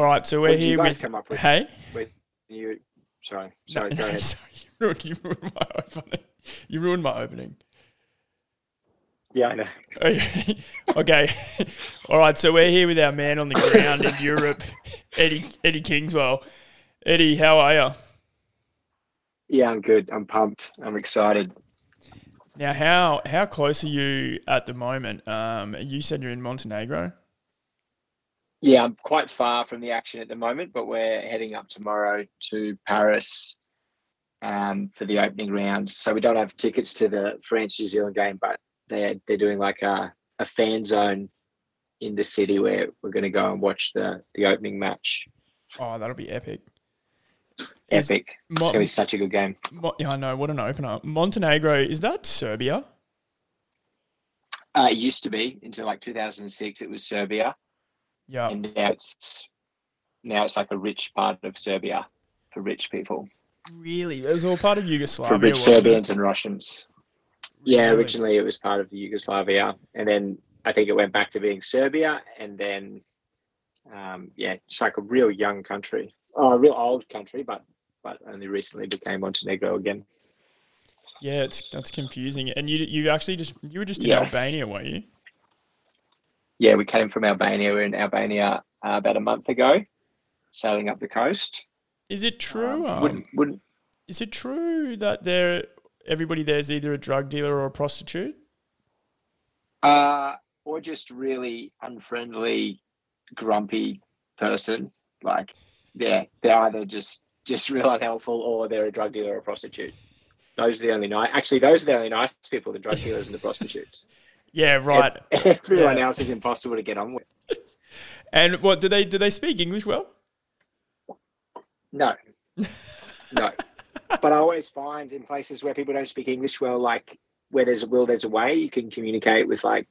All right, so we're What did you here guys with. come up with? Hey. With you, sorry, sorry, go ahead. Sorry, you ruined, you ruined my opening. You ruined my opening. Yeah, I know. Okay. okay. All right. So we're here with our man on the ground in Europe, Eddie Eddie Kingswell. Eddie, how are you? Yeah, I'm good. I'm pumped. I'm excited. Now, how how close are you at the moment? Um, you said you're in Montenegro. Yeah, I'm quite far from the action at the moment, but we're heading up tomorrow to Paris um, for the opening round. So we don't have tickets to the France New Zealand game, but they're they're doing like a, a fan zone in the city where we're going to go and watch the the opening match. Oh, that'll be epic. Is- Epic. It's Mo- going to be such a good game. Yeah, I know. What an opener. Montenegro is that Serbia? Uh, it used to be until like 2006. It was Serbia. Yeah. and now it's now it's like a rich part of Serbia for rich people, Really, it was all part of Yugoslavia. for rich wasn't it? Serbians and Russians. Yeah, Really? originally it was part of the Yugoslavia, and then I think it went back to being Serbia, and then um, yeah, it's like a real young country, oh, a real old country, but but only recently became Montenegro again. Yeah, it's that's confusing. And you you actually just you were just in Yeah. Albania, weren't you? Yeah, we came from Albania. We were in Albania uh, about a month ago, sailing up the coast. Is it true? Um, um, wouldn't wouldn't is it true that there everybody there's either a drug dealer or a prostitute? Uh, or just really unfriendly, grumpy person. Like, yeah, they're either just just real unhelpful or they're a drug dealer or a prostitute. Those are the only nice. Actually, those are the only nice people: the drug dealers and the prostitutes. Yeah, right. Everyone Yeah. else is impossible to get on with. And what do they do? They speak English well? No, no. But I always find in places where people don't speak English well, like where there's a will, there's a way. You can communicate with like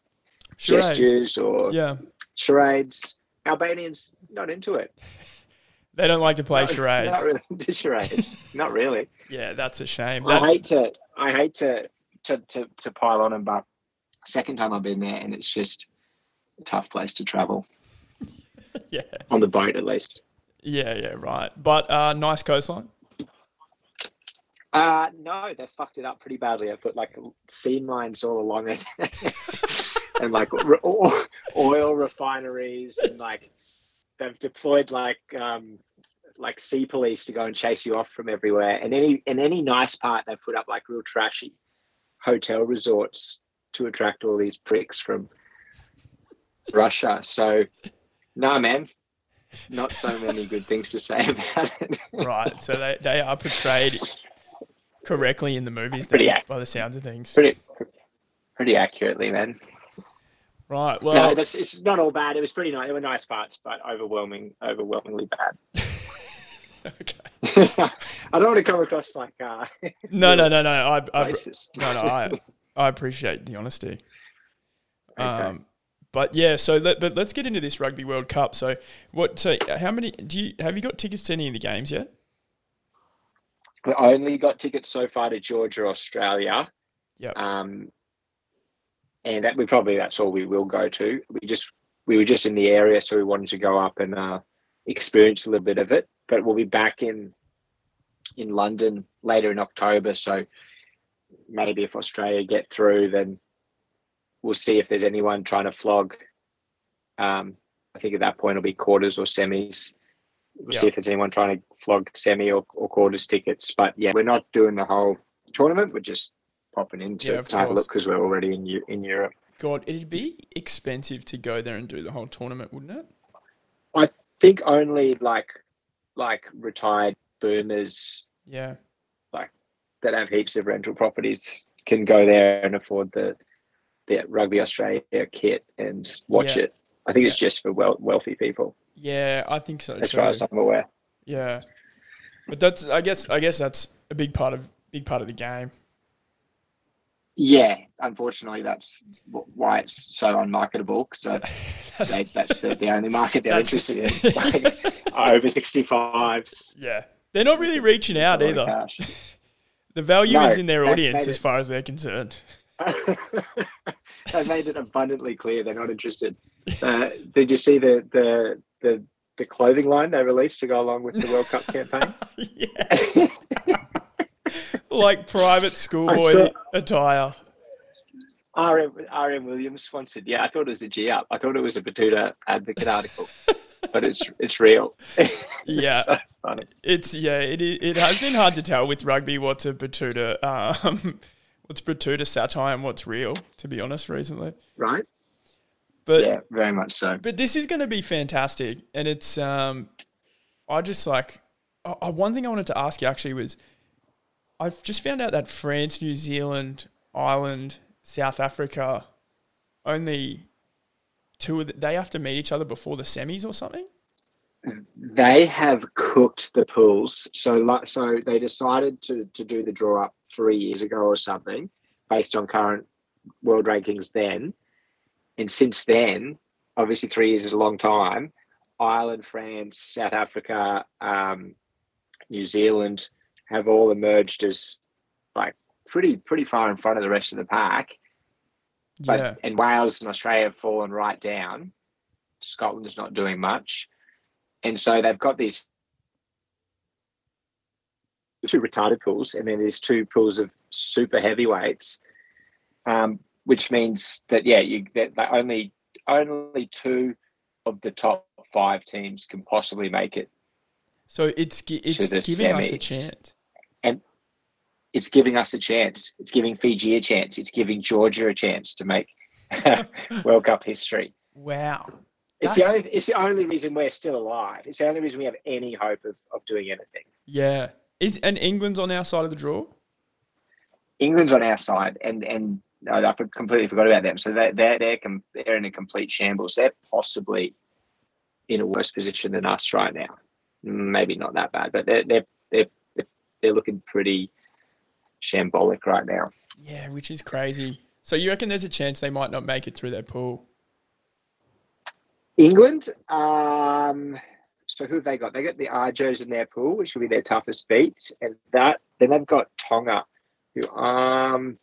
Charades. gestures or Yeah, charades. Albanians not into it. they don't like to play Not- charades. Not really into charades. not really. Yeah, that's a shame. I That- hate to I hate to to, to to pile on them, but second time I've been there and it's just a tough place to travel. yeah, On the boat at least. yeah, yeah, right. But uh, nice coastline. Uh no, they fucked it up pretty badly. I put like sea mines all along it and like re- oil refineries and like they've deployed like um like sea police to go and chase you off from everywhere. And any and any nice part they put up like real trashy hotel resorts to attract all these pricks from Russia. So no man. Not so many good things to say about it. Right. So they, they are portrayed correctly in the movies Pretty then, ac- by the sounds of things. pretty pretty accurately, man. Right. no, Well, that's, it's not all bad. It was pretty nice. There were nice parts, but overwhelming, overwhelmingly bad. okay. I don't want to come across like uh, No, no, no, no. I, I, no, no. I, I appreciate the honesty. Okay. Um, but yeah, so let, but let's get into this Rugby World Cup. So, what? So, how many? Do you have you got tickets to any of the games yet? We only got tickets so far to Georgia, Australia. Yep. Um, and that we probably that's all we will go to. We just we were just in the area, so we wanted to go up and uh, experience a little bit of it. But we'll be back in in London later in October. So maybe if Australia get through, then we'll see if there's anyone trying to flog. Um, I think at that point it'll be quarters or semis. We'll see if there's anyone trying to flog semi or, or quarters tickets. But yeah, we're not doing the whole tournament. We're just popping into Yeah, to have a look because we're already in in Europe. God, it'd be expensive to go there and do the whole tournament, wouldn't it? I think only like like retired boomers Yeah. That have heaps of rental properties can go there and afford the the Rugby Australia kit and watch Yeah. it. I think it's just for wealthy people, Yeah, I think so as too. far as I'm aware. Yeah, but that's I guess I guess that's a big part of big part of the game. Yeah, unfortunately, that's why it's so unmarketable. So That's- they, that's the, the only market they're interested in. Like, over 65s. yeah, they're not really reaching out a lot of either. The value No, is in their audience as far as they're concerned. they made it abundantly clear they're not interested. Uh, did you see the, the the the clothing line they released to go along with the World Cup campaign? yeah, like private schoolboy saw- attire. RM, RM Williams sponsored. Yeah, I thought it was a G up. I thought it was a Betoota Advocate article, but it's it's real. It's Yeah. so funny. It's yeah, it it has been hard to tell with rugby what's a Betoota, um, what's Betoota satire and what's real. To be honest, recently, right? but yeah, very much so. but this is going to be fantastic, and it's um, I just like uh, one thing I wanted to ask you actually was, I've just found out that France, New Zealand, Ireland, South Africa, only two of the, they have to meet each other before the semis or something. They have cooked the pools. So like, so they decided to to do the draw up three years ago or something, based on current world rankings then. And since then, obviously three years is a long time. Ireland, France, South Africa, um, New Zealand have all emerged as like pretty pretty far in front of the rest of the pack. But yeah, and Wales and Australia have fallen right down. Scotland is not doing much, and so they've got these two retarded pools, and then there's two pools of super heavyweights, um, which means that yeah, you that, that only only two of the top five teams can possibly make it. so it's it's giving us a chance. It's giving us a chance. It's giving Fiji a chance. It's giving Georgia a chance to make World Cup history. Wow. It's the, only, it's the only reason we're still alive. It's the only reason we have any hope of, of doing anything. Yeah. Is and England's on our side of the draw? England's on our side, and and no, I completely forgot about them. So they they're they're, com- they're in a complete shambles. They're possibly in a worse position than us right now. Maybe not that bad, but they're they're they're, they're looking pretty shambolic right now. Yeah, which is crazy. So you reckon there's a chance they might not make it through their pool? England, um, so who have they got? They got the Argos in their pool, which will be their toughest beats, and that then they've got Tonga, who um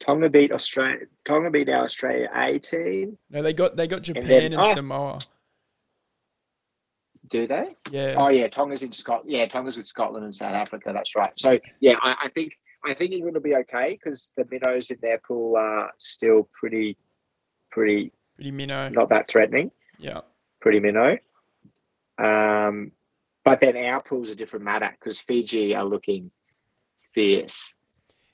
Tonga beat Australia. Tonga beat our Australia A team. No, they got they got Japan then- and oh. Samoa. Do they? Yeah. Oh yeah, Tonga's in Scotland. Yeah, Tonga's with Scotland and South Africa. That's right. So yeah, I, I think I think England will be okay because the minnows in their pool are still pretty, pretty Pretty minnow. not that threatening. Yeah. pretty minnow. Um, but then our pool's a different matter because Fiji are looking fierce.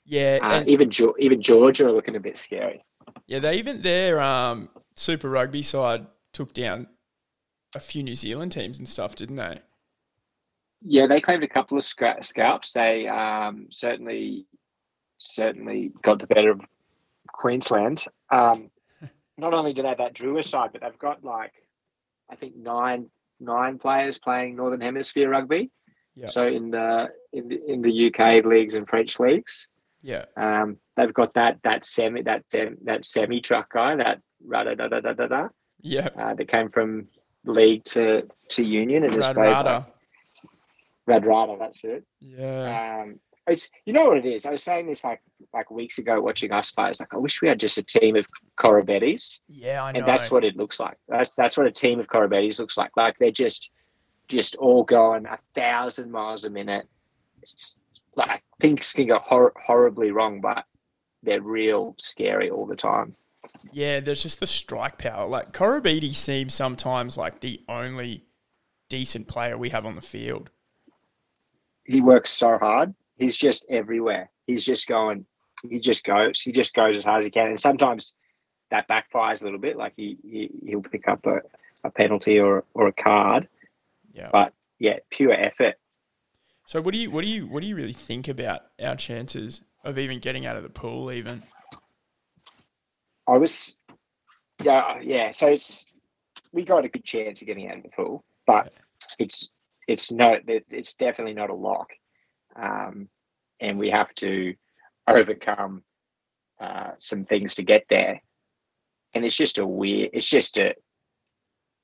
Yeah. Uh, and, even even Georgia are looking a bit scary. yeah, they even their um Super Rugby side took down a few New Zealand teams and stuff, didn't they? Yeah, they claimed a couple of scra- scalps. They um, certainly certainly got the better of Queensland. Um, not only do they have that Drua side, but they've got like I think nine nine players playing Northern Hemisphere rugby. Yeah. So in the in the, in the UK leagues and French leagues. Yeah. Um, they've got that that semi that sem, that semi truck guy that rada da da da da da Yeah. uh, that came from league to to union and just played Rada. like, Radradra. That's it. Yeah. Um, it's you know what it is. I was saying this like like weeks ago watching us play. It's like I wish we had just a team of Koroibetes, Yeah, I know. and that's what it looks like. That's that's what a team of Koroibetes looks like. Like they're just just all going a thousand miles a minute. It's like things can go hor- horribly wrong, but they're real scary all the time. Yeah, there's just the strike power. Like Koroibete seems sometimes like the only decent player we have on the field. He works so hard. He's just everywhere. He's just going. He just goes. He just goes as hard as he can. And sometimes that backfires a little bit. Like he, he he'll pick up a, a penalty or or a card. Yeah. But yeah, pure effort. So what do you what do you what do you really think about our chances of even getting out of the pool even? I was. Yeah, yeah. So it's we got a good chance of getting out of the pool, but it's it's no, it's definitely not a lock. Um, and we have to overcome uh, some things to get there. And it's just a weird. It's just a.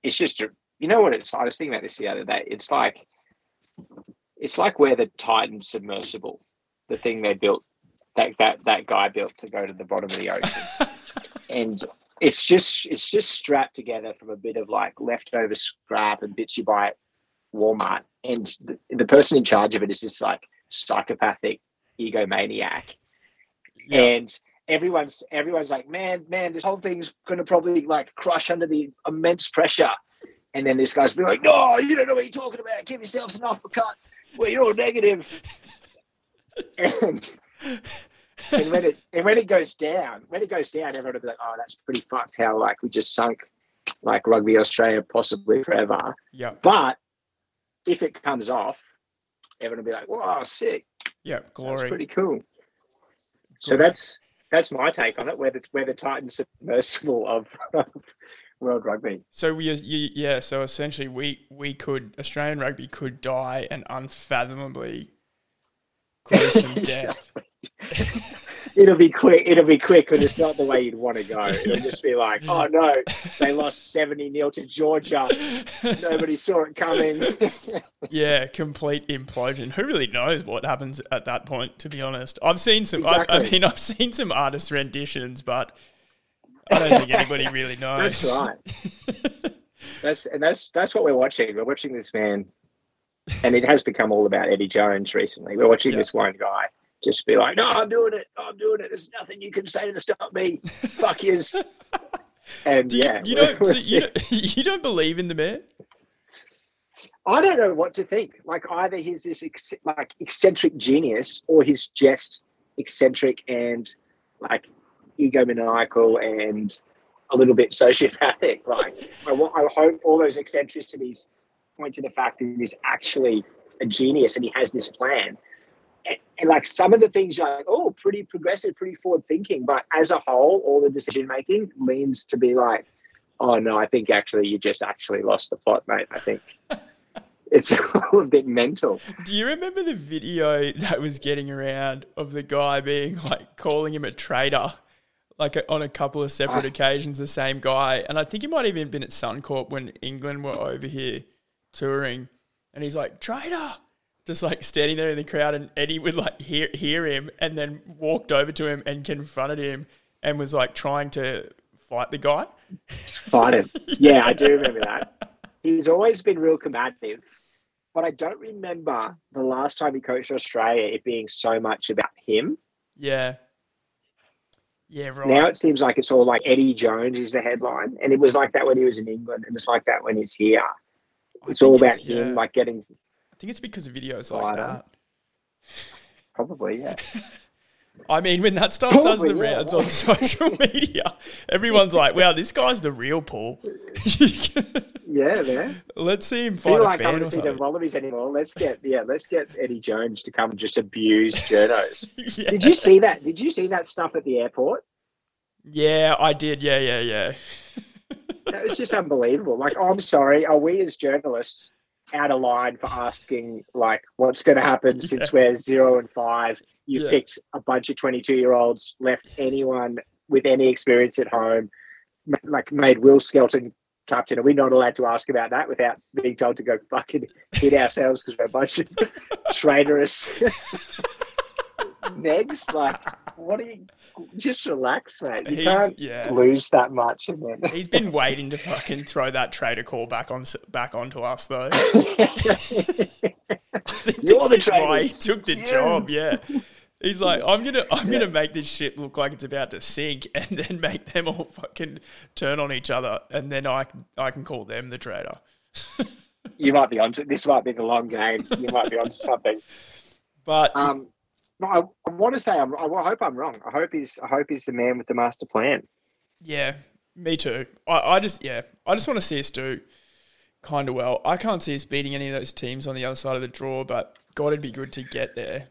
It's just a. You know what it's? I was thinking about this the other day. It's like. It's like where the Titan submersible, the thing they built, that that that guy built to go to the bottom of the ocean, and it's just it's just strapped together from a bit of like leftover scrap and bits you buy Walmart, and the, the person in charge of it is this like psychopathic egomaniac, Yeah. and everyone's everyone's like, man, man, this whole thing's gonna probably like crush under the immense pressure. And then this guy's be like, no, you don't know what you're talking about. Give yourself an uppercut. Well, you're all negative. and and when it and when it goes down, when it goes down, everyone will be like, "Oh, that's pretty fucked." How like we just sunk like rugby Australia possibly forever. Yeah. But if it comes off, everyone will be like, "Wow, sick! Yeah. glory. That's pretty cool." So that's that's my take on it. Where the where the Titans submersible of, of world rugby. So we, you, yeah. So essentially, we we could Australian rugby could die an unfathomably gruesome death. It'll be quick. It'll be quick, but it's not the way you'd want to go. It'll just be like, "Oh no, they lost seventy 0 to Georgia. Nobody saw it coming." Yeah, complete implosion. Who really knows what happens at that point? To be honest, I've seen some. I, I mean, I've seen some artist renditions, but I don't think anybody really knows. That's right. That's and that's that's what we're watching. We're watching this man, and it has become all about Eddie Jones recently. We're watching Yeah. this one guy just be like, "No, I'm doing it. I'm doing it. There's nothing you can say to stop me. Fuck yous." And you, yeah, you don't. So you, don't you don't believe in the man? I don't know what to think. Like either he's this ex- like eccentric genius, or he's just eccentric and like egomaniacal and a little bit sociopathic. Like I, I hope all those eccentricities point to the fact that he's actually a genius and he has this plan. And, and like some of the things you're like, oh, pretty progressive, pretty forward thinking, but as a whole, all the decision making leans to be like, oh no, I think actually you just actually lost the plot, mate. I think it's all a bit mental. Do you remember the video that was getting around of the guy being like calling him a traitor, like on a couple of separate Ah. occasions, the same guy? And I think he might have even been at Suncorp when England were over here touring, and he's like traitor, just like standing there in the crowd, and Eddie would like hear hear him, and then walked over to him and confronted him, and was like trying to fight the guy. Fight him. Yeah, I do remember that. He's always been real combative, but I don't remember the last time he coached Australia it being so much about him. Yeah. Yeah, right. Now it seems like it's all like Eddie Jones is the headline, and it was like that when he was in England, and it's like that when he's here. I It's all about it's- him, yeah. like getting think it's because of videos like that. probably yeah. I mean, when that stuff does the yeah. rounds on social media, everyone's like, "Wow, this guy's the real Paul." Yeah, man. Let's see him fight People a aren't coming to see the. Wallabies anymore. Let's get yeah, let's get Eddie Jones to come and just abuse journos. yeah. Did you see that? Did you see that stuff at the airport? yeah, I did. Yeah, yeah, yeah. That was just unbelievable. Like, oh, I'm sorry, are we as journalists out of line for asking like what's going to happen since we're zero and five? You Yeah. picked a bunch of 22 year olds, left anyone with any experience at home, like made Will Skelton captain. Are we not allowed to ask about that without being told to go fucking hit ourselves because we're a bunch of traitorous negs? Like, what are you? Just relax, mate. You He's- can't yeah. lose that much, and then. He's been waiting to fucking throw that trader call back on back onto us though. I think You're this the is why he took the job. Yeah. He's like, I'm gonna, I'm gonna make this ship look like it's about to sink, and then make them all fucking turn on each other, and then I, can- I can call them the traitor. you might be onto this. Might be the long game. You might be onto something. But Um, I, I want to say I'm, I hope I'm wrong. I hope he's I hope he's the man with the master plan. Yeah, me too. I, I just yeah, I just want to see us do kind of well. I can't see us beating any of those teams on the other side of the draw, but God, it'd be good to get there,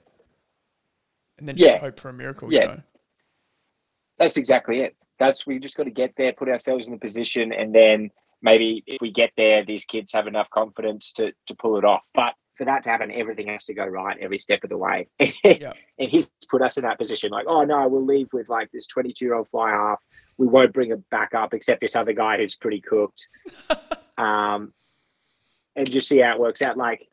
and then just Yeah. hope for a miracle. Yeah. You know? That's exactly it. That's we just got to get there, put ourselves in the position, and then maybe if we get there, these kids have enough confidence to to pull it off. But for that to happen, everything has to go right every step of the way. Yeah. and he's put us in that position like, oh no, we'll leave with like this 22 year old fly half. We won't bring him back up except this other guy who's pretty cooked. um, and just see how it works out. Like,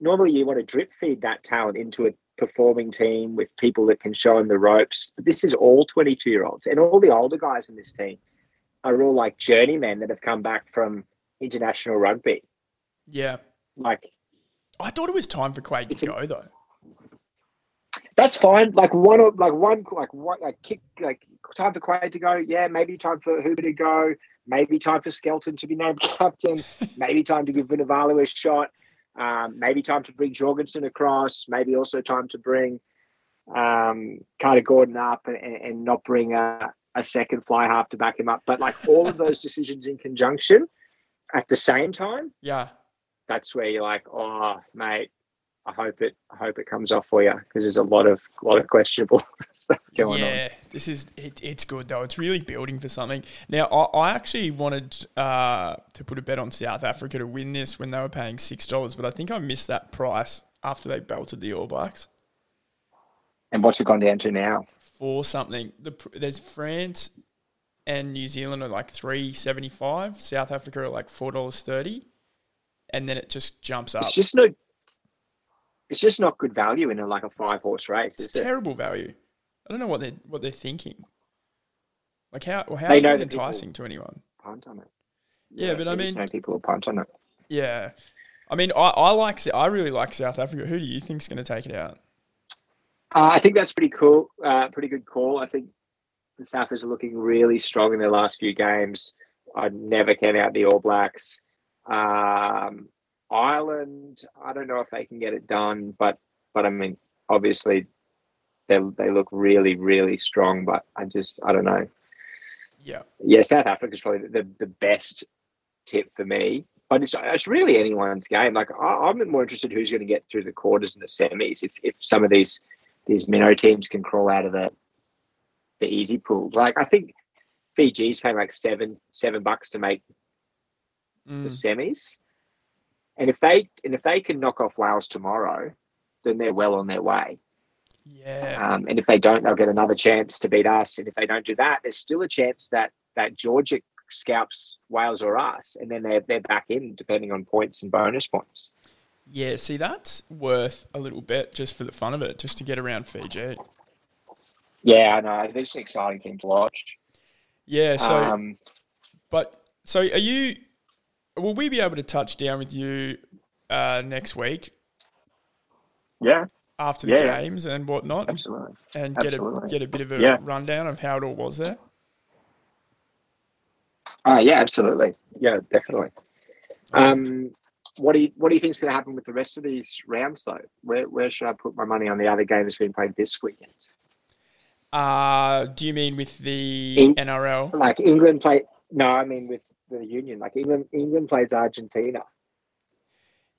normally you want to drip feed that talent into a performing team with people that can show him the ropes. But this is all 22 year olds, and all the older guys in this team are all like journeymen that have come back from international rugby. Yeah. Like, I thought it was time for Quade It's to go though. that's fine. Like one, like one, like one, like kick, like time for Quade to go. Yeah, maybe time for Hooper to go. Maybe time for Skelton to be named captain. maybe time to give Vunivalu a shot. Um, maybe time to bring Jorgensen across. Maybe also time to bring um, Carter Gordon up and, and not bring a, a second fly half to back him up. But like all of those decisions in conjunction at the same time, Yeah. That's where you're like, oh, mate, I hope it, I hope it comes off for you because there's a lot of, lot of questionable stuff going on. yeah, this is it, it's good though. It's really building for something. Now, I, I actually wanted uh, to put a bet on South Africa to win this when they were paying six dollars, but I think I missed that price after they belted the All Blacks And what's it gone down to now? for something. The there's France and New Zealand are like three seventy five. South Africa are like four dollars thirty, and then it just jumps up. It's just no. It's just not good value in a like a five horse race, It's is it? terrible value. I don't know what they what they're thinking. Like how how They is that enticing to anyone? Punt on it. Yeah, but I mean- know people will punt on it. Yeah, I mean, I, I like I really like South Africa. Who do you think's going to take it out? Uh, I think that's pretty cool. Uh, pretty good call. I think the Saffers are looking really strong in their last few games. I'd never count out the All Blacks. Um, Ireland, I don't know if they can get it done, but but I mean, obviously, they they look really really strong. But I just I don't know. Yeah, Yeah, South Africa's probably the, the best tip for me. But it's, it's really anyone's game. Like I, I'm more interested who's going to get through the quarters and the semis. If, if some of these these minnow teams can crawl out of the the easy pool. Like I think Fiji's paying like seven seven bucks to make the Mm, semis, and if they and if they can knock off Wales tomorrow, then they're well on their way. yeah, Um, and if they don't, they'll get another chance to beat us. And if they don't do that, there's still a chance that that Georgia scalps Wales or us, and then they're they're back in depending on points and bonus points. yeah. See, that's worth a little bit just for the fun of it, just to get around Fiji. Yeah, I know. This is an exciting team to watch. Yeah. So, um, but so are you? Will we be able to touch down with you uh, next week yeah, after the Yeah, yeah. games and whatnot, absolutely. and get a get a bit of a Yeah. rundown of how it all was there? Uh, yeah, absolutely. Yeah, definitely. Um, what do you what do you think is going to happen with the rest of these rounds though? Where where should I put my money on the other games being played this weekend? Uh, do you mean with the In- NRL? Like England play? No, I mean with the Union. Like England England plays Argentina.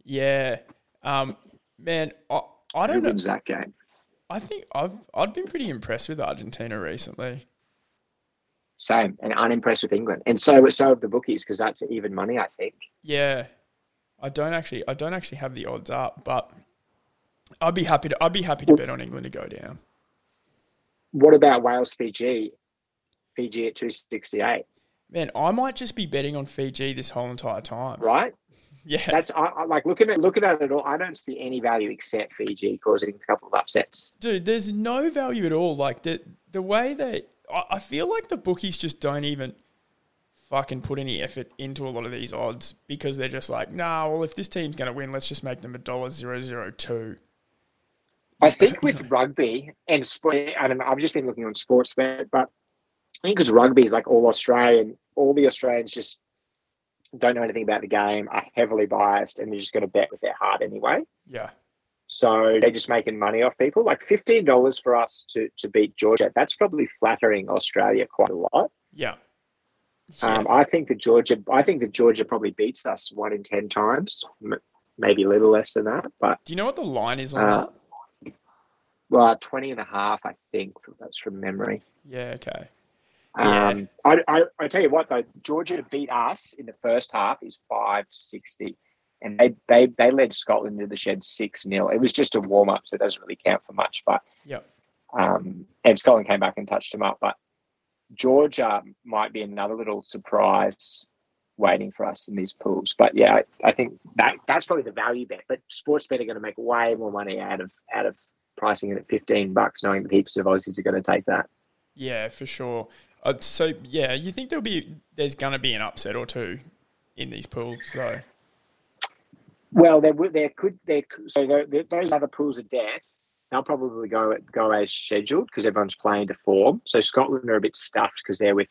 Yeah. Um, man, I, I don't know. wins that game? I think I've I've been pretty impressed with Argentina recently. Same, and unimpressed with England, and so so have the bookies because that's even money. I think. Yeah, I don't actually I don't actually have the odds up, but I'd be happy to I'd be happy to bet on England to go down. What about Wales Fiji? Fiji at two sixty eight, Man, I might just be betting on Fiji this whole entire time. right? Yeah, That's I, I like looking at looking at it all. I don't see any value except Fiji causing a couple of upsets. dude, there's no value at all. Like the the way that I, I feel like the bookies just don't even fucking put any effort into a lot of these odds because they're just like, nah, well, if this team's gonna win, let's just make them a dollar zero zero two. I think with rugby and sport, I don't know, I've just been looking on Sportsbet, but I think because rugby is like all Australian, all the Australians just don't know anything about the game, are heavily biased, and they're just going to bet with their heart anyway. Yeah, So they're just making money off people. Like fifteen dollars for us to to beat Georgia, that's probably flattering Australia quite a lot. yeah. Um, I think that Georgia, I think that Georgia probably beats us one in ten times, m- maybe a little less than that, but Do you know what the line is on Uh, that? well, 20 and a half, I think. That's from memory. Yeah, okay. Yeah. Um, I, I, I tell you what though, Georgia beat us in the first half is five sixty, and they they they led Scotland to the shed six 0 It was just a warm up, so it doesn't really count for much. But Yep. um, and Scotland came back and touched them up. But Georgia might be another little surprise waiting for us in these pools. But yeah, I, I think that that's probably the value bet. But Sportsbet are going to make way more money out of out of pricing it at fifteen bucks, knowing that heaps of Aussies are going to take that. Yeah, for sure. Uh, so yeah, you think there'll be there's gonna be an upset or two in these pools? So Well, there would there could there so there, there, those other pools of death. They'll probably go go as scheduled because everyone's playing to form. So Scotland are a bit stuffed because they're with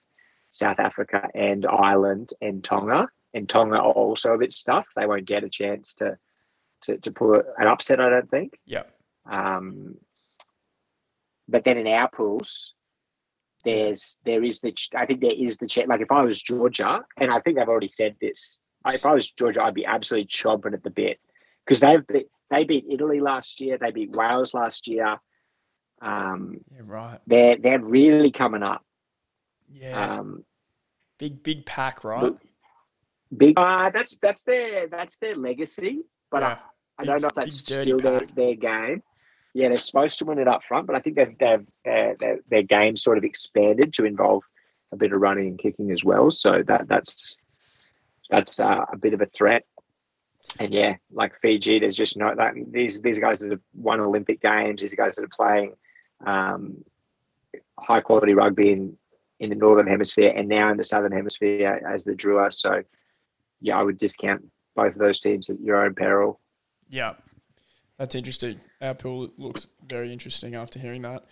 South Africa and Ireland and Tonga, and Tonga are also a bit stuffed. They won't get a chance to to, to pull an upset. I don't think. yeah, Um, but then in our pools, there's there is the I think there is the chance. Like if I was Georgia, and I think they've already said this. If I was Georgia, I'd be absolutely chomping at the bit because they've be, they beat Italy last year. They beat Wales last year. Um, yeah, right. they're they're really coming up. Yeah, Um, big big pack, right? look, big. Uh, that's that's their that's their legacy. But yeah, I, I Big- don't know if that's still their, their game. Yeah, they're supposed to win it up front, but I think they've, they've uh, their, their game sort of expanded to involve a bit of running and kicking as well. So that that's that's uh, a bit of a threat. And yeah, like Fiji, there's just no like these these guys that have won Olympic games, these guys that are playing um, high quality rugby in in the northern hemisphere and now in the southern hemisphere as the Drua. So yeah, I would discount both of those teams at your own peril. Yeah, that's interesting. Our pool looks very interesting after hearing that.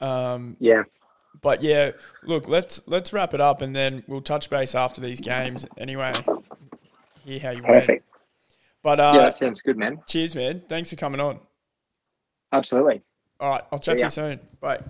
Um, Yeah. but yeah, look, let's let's wrap it up and then we'll touch base after these games. Anyway, hear how you went. Perfect. But uh, yeah, that sounds good, man. cheers, man. Thanks for coming on. Absolutely. All right, I'll See chat to you soon. Bye.